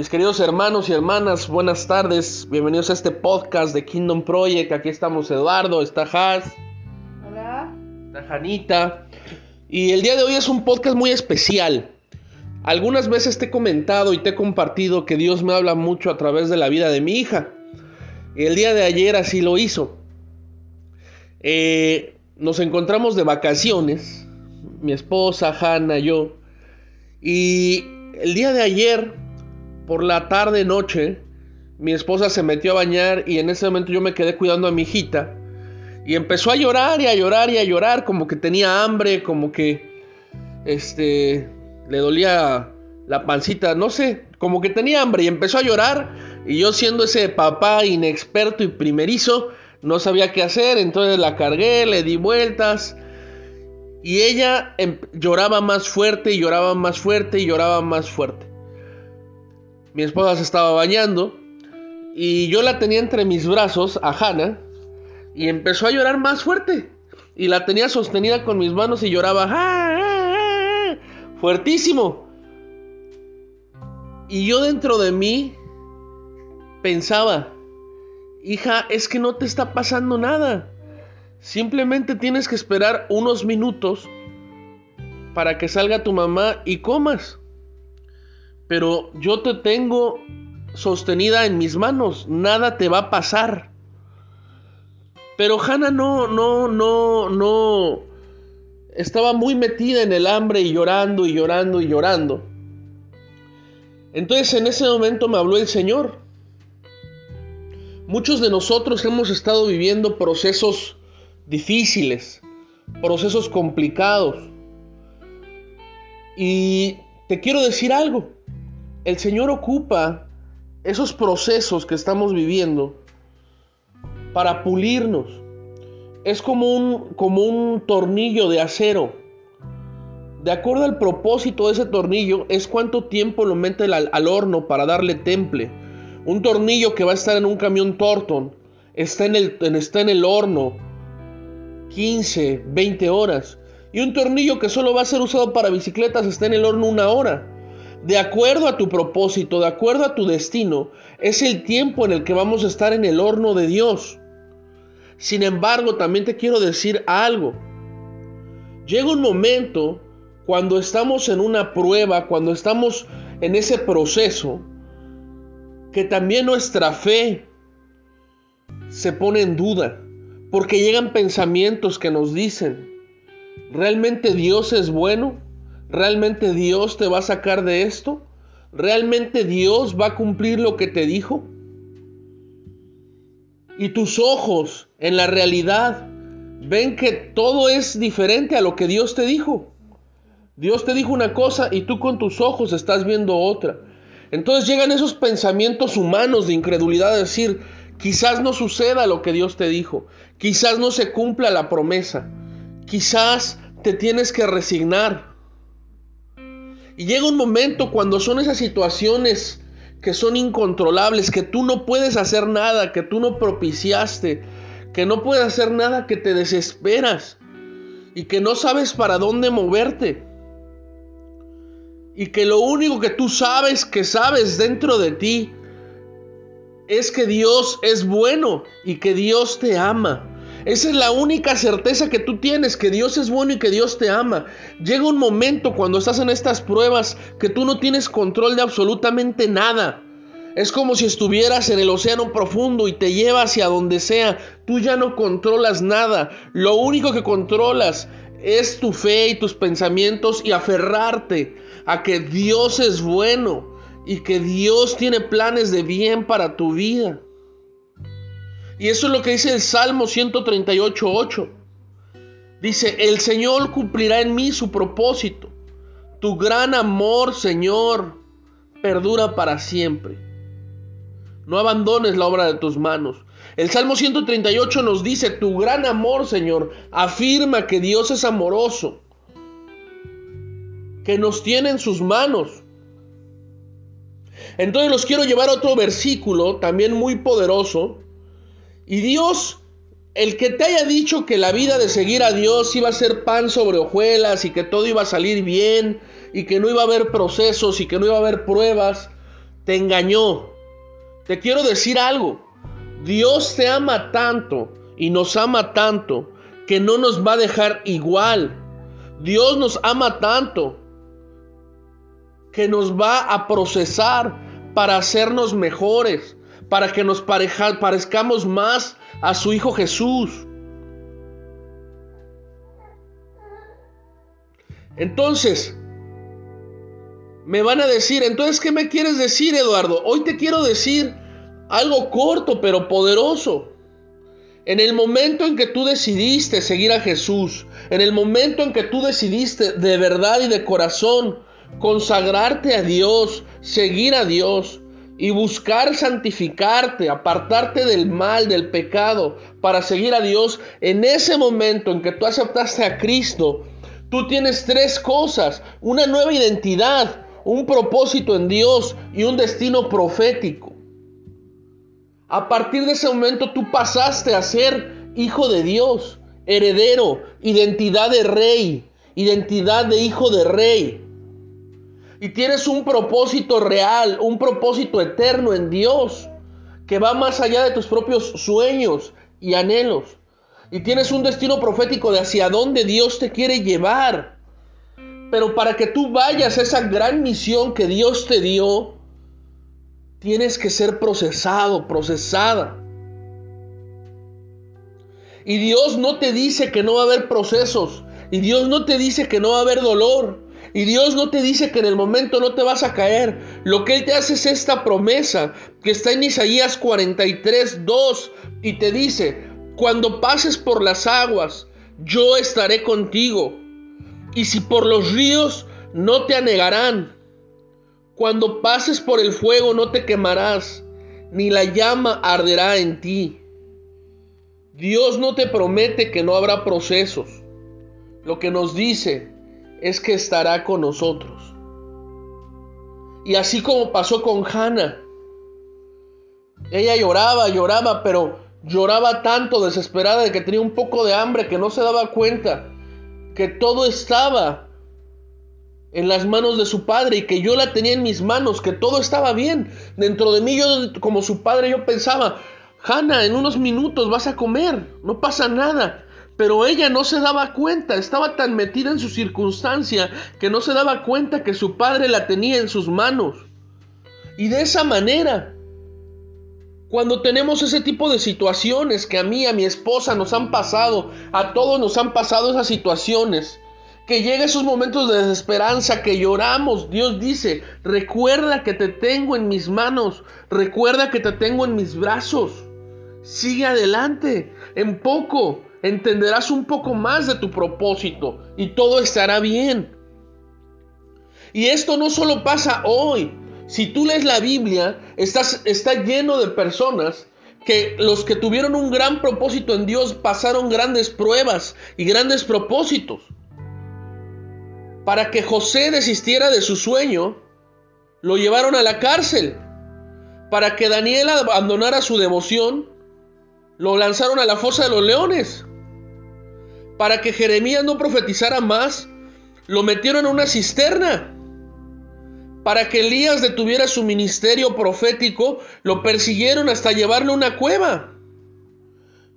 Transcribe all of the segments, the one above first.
Mis queridos hermanos y hermanas, buenas tardes. Bienvenidos a este podcast de Kingdom Project. Aquí estamos Eduardo, está Haz. Hola. Está Janita. Y el día de hoy es un podcast muy especial. Algunas veces te he comentado y te he compartido que Dios me habla mucho a través de la vida de mi hija. Y el día de ayer así lo hizo. Eh, nos encontramos de vacaciones, mi esposa, Hanna, yo. Y el día de ayer, por la tarde, noche, mi esposa se metió a bañar y en ese momento yo me quedé cuidando a mi hijita. Y empezó a llorar y a llorar y a llorar, como que tenía hambre, como que este le dolía la pancita, no sé, como que tenía hambre y empezó a llorar. Y yo siendo ese papá inexperto y primerizo, no sabía qué hacer, entonces la cargué, le di vueltas. Y ella em, lloraba más fuerte y lloraba más fuerte y lloraba más fuerte. Mi esposa se estaba bañando y yo la tenía entre mis brazos a Hannah y empezó a llorar más fuerte. Y la tenía sostenida con mis manos y lloraba ¡Ah, ah, ah! fuertísimo. Y yo dentro de mí pensaba, hija, es que no te está pasando nada. Simplemente tienes que esperar unos minutos para que salga tu mamá y comas. Pero yo te tengo sostenida en mis manos, nada te va a pasar. Pero Hannah no, no, no, no. Estaba muy metida en el hambre y llorando y llorando y llorando. Entonces en ese momento me habló el Señor. Muchos de nosotros hemos estado viviendo procesos difíciles, procesos complicados. Y te quiero decir algo, el Señor ocupa esos procesos que estamos viviendo para pulirnos. Es como un, como un tornillo de acero. De acuerdo al propósito de ese tornillo, es cuánto tiempo lo mete al, al horno para darle temple. Un tornillo que va a estar en un camión Torton está en el, está en el horno 15, 20 horas. Y un tornillo que solo va a ser usado para bicicletas está en el horno una hora. De acuerdo a tu propósito, de acuerdo a tu destino, es el tiempo en el que vamos a estar en el horno de Dios. Sin embargo, también te quiero decir algo. Llega un momento cuando estamos en una prueba, cuando estamos en ese proceso, que también nuestra fe se pone en duda. Porque llegan pensamientos que nos dicen, ¿realmente Dios es bueno? ¿Realmente Dios te va a sacar de esto? ¿Realmente Dios va a cumplir lo que te dijo? Y tus ojos en la realidad ven que todo es diferente a lo que Dios te dijo. Dios te dijo una cosa y tú con tus ojos estás viendo otra. Entonces llegan esos pensamientos humanos de incredulidad de decir, Quizás no suceda lo que Dios te dijo. Quizás no se cumpla la promesa. Quizás te tienes que resignar. Y llega un momento cuando son esas situaciones que son incontrolables, que tú no puedes hacer nada, que tú no propiciaste, que no puedes hacer nada, que te desesperas y que no sabes para dónde moverte. Y que lo único que tú sabes, que sabes dentro de ti, es que Dios es bueno y que Dios te ama. Esa es la única certeza que tú tienes, que Dios es bueno y que Dios te ama. Llega un momento cuando estás en estas pruebas que tú no tienes control de absolutamente nada. Es como si estuvieras en el océano profundo y te lleva hacia donde sea. Tú ya no controlas nada. Lo único que controlas es tu fe y tus pensamientos y aferrarte a que Dios es bueno y que Dios tiene planes de bien para tu vida. Y eso es lo que dice el Salmo 138.8. Dice, el Señor cumplirá en mí su propósito. Tu gran amor, Señor, perdura para siempre. No abandones la obra de tus manos. El Salmo 138 nos dice, tu gran amor, Señor, afirma que Dios es amoroso, que nos tiene en sus manos entonces los quiero llevar a otro versículo también muy poderoso. Y Dios, el que te haya dicho que la vida de seguir a Dios iba a ser pan sobre hojuelas y que todo iba a salir bien y que no iba a haber procesos y que no iba a haber pruebas, te engañó. Te quiero decir algo. Dios te ama tanto y nos ama tanto que no nos va a dejar igual. Dios nos ama tanto que nos va a procesar para hacernos mejores, para que nos parezcamos más a su Hijo Jesús. Entonces, me van a decir, entonces, ¿qué me quieres decir, Eduardo? Hoy te quiero decir algo corto pero poderoso. En el momento en que tú decidiste seguir a Jesús, en el momento en que tú decidiste de verdad y de corazón consagrarte a Dios, seguir a Dios y buscar santificarte, apartarte del mal, del pecado, para seguir a Dios, en ese momento en que tú aceptaste a Cristo, tú tienes tres cosas, una nueva identidad, un propósito en Dios y un destino profético. A partir de ese momento tú pasaste a ser hijo de Dios, heredero, identidad de rey, identidad de hijo de rey. Y tienes un propósito real, un propósito eterno en Dios, que va más allá de tus propios sueños y anhelos. Y tienes un destino profético de hacia dónde Dios te quiere llevar. Pero para que tú vayas a esa gran misión que Dios te dio, tienes que ser procesado, procesada. Y Dios no te dice que no va a haber procesos. Y Dios no te dice que no va a haber dolor. Y Dios no te dice que en el momento no te vas a caer. Lo que Él te hace es esta promesa que está en Isaías 43, 2. Y te dice, cuando pases por las aguas, yo estaré contigo y si por los ríos no te anegarán. Cuando pases por el fuego no te quemarás, ni la llama arderá en ti. Dios no te promete que no habrá procesos. Lo que nos dice es que estará con nosotros. Y así como pasó con Hannah, ella lloraba, lloraba, pero lloraba tanto desesperada de que tenía un poco de hambre que no se daba cuenta que todo estaba en las manos de su padre y que yo la tenía en mis manos, que todo estaba bien. Dentro de mí yo como su padre yo pensaba, Hannah, en unos minutos vas a comer, no pasa nada. Pero ella no se daba cuenta, estaba tan metida en su circunstancia que no se daba cuenta que su padre la tenía en sus manos. Y de esa manera cuando tenemos ese tipo de situaciones que a mí, a mi esposa nos han pasado, a todos nos han pasado esas situaciones, que llega esos momentos de desesperanza, que lloramos, Dios dice, recuerda que te tengo en mis manos, recuerda que te tengo en mis brazos, sigue adelante, en poco entenderás un poco más de tu propósito y todo estará bien. Y esto no solo pasa hoy, si tú lees la Biblia, estás, está lleno de personas que los que tuvieron un gran propósito en Dios pasaron grandes pruebas y grandes propósitos. Para que José desistiera de su sueño, lo llevaron a la cárcel. Para que Daniel abandonara su devoción, lo lanzaron a la fosa de los leones. Para que Jeremías no profetizara más, lo metieron en una cisterna. Para que Elías detuviera su ministerio profético, lo persiguieron hasta llevarlo a una cueva.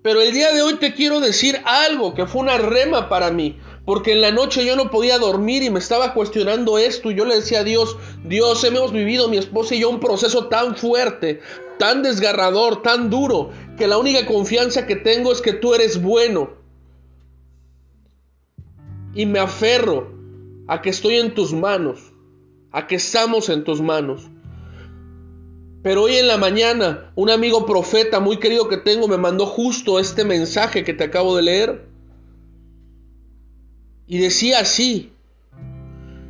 Pero el día de hoy te quiero decir algo que fue una rema para mí, porque en la noche yo no podía dormir y me estaba cuestionando esto y yo le decía a Dios, Dios, hemos vivido mi esposa y yo un proceso tan fuerte, tan desgarrador, tan duro, que la única confianza que tengo es que tú eres bueno. Y me aferro a que estoy en tus manos a que estamos en tus manos. Pero hoy en la mañana, un amigo profeta muy querido que tengo me mandó justo este mensaje que te acabo de leer. Y decía así,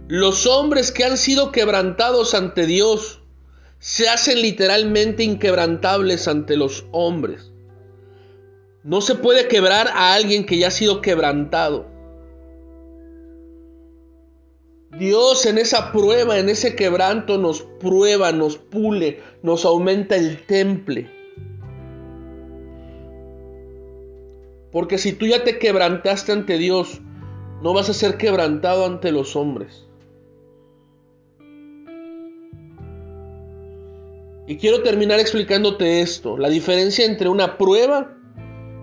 los hombres que han sido quebrantados ante Dios se hacen literalmente inquebrantables ante los hombres. No se puede quebrar a alguien que ya ha sido quebrantado. Dios en esa prueba, en ese quebranto nos prueba, nos pule, nos aumenta el temple. Porque si tú ya te quebrantaste ante Dios, no vas a ser quebrantado ante los hombres. Y quiero terminar explicándote esto, la diferencia entre una prueba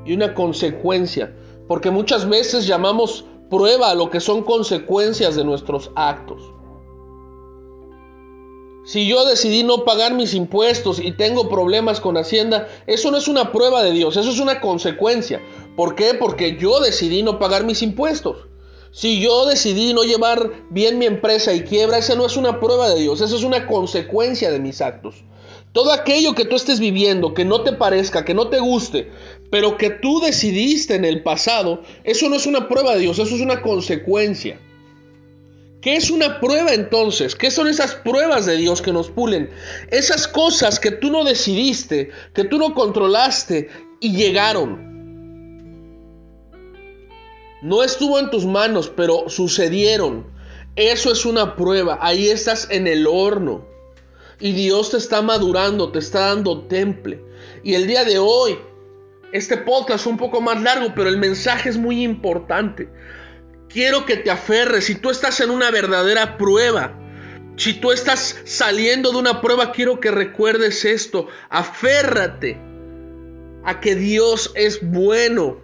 y una consecuencia, porque muchas veces llamamos prueba lo que son consecuencias de nuestros actos. Si yo decidí no pagar mis impuestos y tengo problemas con Hacienda, eso no es una prueba de Dios, eso es una consecuencia. ¿Por qué? Porque yo decidí no pagar mis impuestos. Si yo decidí no llevar bien mi empresa y quiebra, esa no es una prueba de Dios, eso es una consecuencia de mis actos. Todo aquello que tú estés viviendo, que no te parezca, que no te guste, pero que tú decidiste en el pasado, eso no es una prueba de Dios, eso es una consecuencia. ¿Qué es una prueba entonces? ¿Qué son esas pruebas de Dios que nos pulen? Esas cosas que tú no decidiste, que tú no controlaste y llegaron. No estuvo en tus manos, pero sucedieron. Eso es una prueba. Ahí estás en el horno. Y Dios te está madurando, te está dando temple. Y el día de hoy, este podcast es un poco más largo, pero el mensaje es muy importante. Quiero que te aferres. Si tú estás en una verdadera prueba, si tú estás saliendo de una prueba, quiero que recuerdes esto. Aférrate a que Dios es bueno.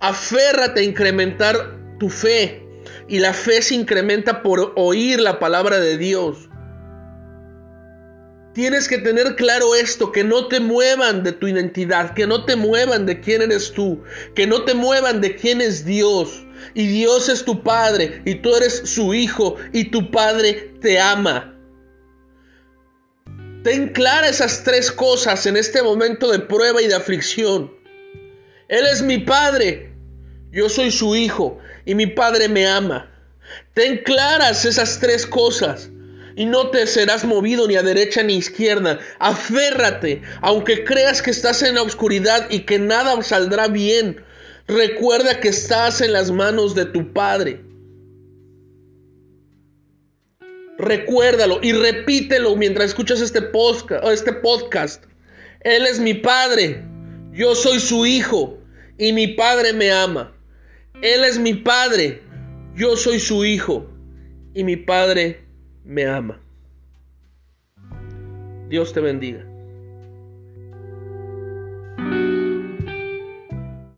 Aférrate a incrementar tu fe. Y la fe se incrementa por oír la palabra de Dios. Tienes que tener claro esto, que no te muevan de tu identidad, que no te muevan de quién eres tú, que no te muevan de quién es Dios. Y Dios es tu Padre y tú eres su Hijo y tu Padre te ama. Ten clara esas tres cosas en este momento de prueba y de aflicción. Él es mi Padre, yo soy su Hijo y mi Padre me ama. Ten claras esas tres cosas y no te serás movido ni a derecha ni a izquierda. Aférrate, aunque creas que estás en la oscuridad y que nada saldrá bien. Recuerda que estás en las manos de tu Padre. Recuérdalo y repítelo mientras escuchas este podcast, este podcast. Él es mi Padre, yo soy su Hijo y mi Padre me ama. Él es mi Padre, yo soy su Hijo y mi Padre me ama. Dios te bendiga.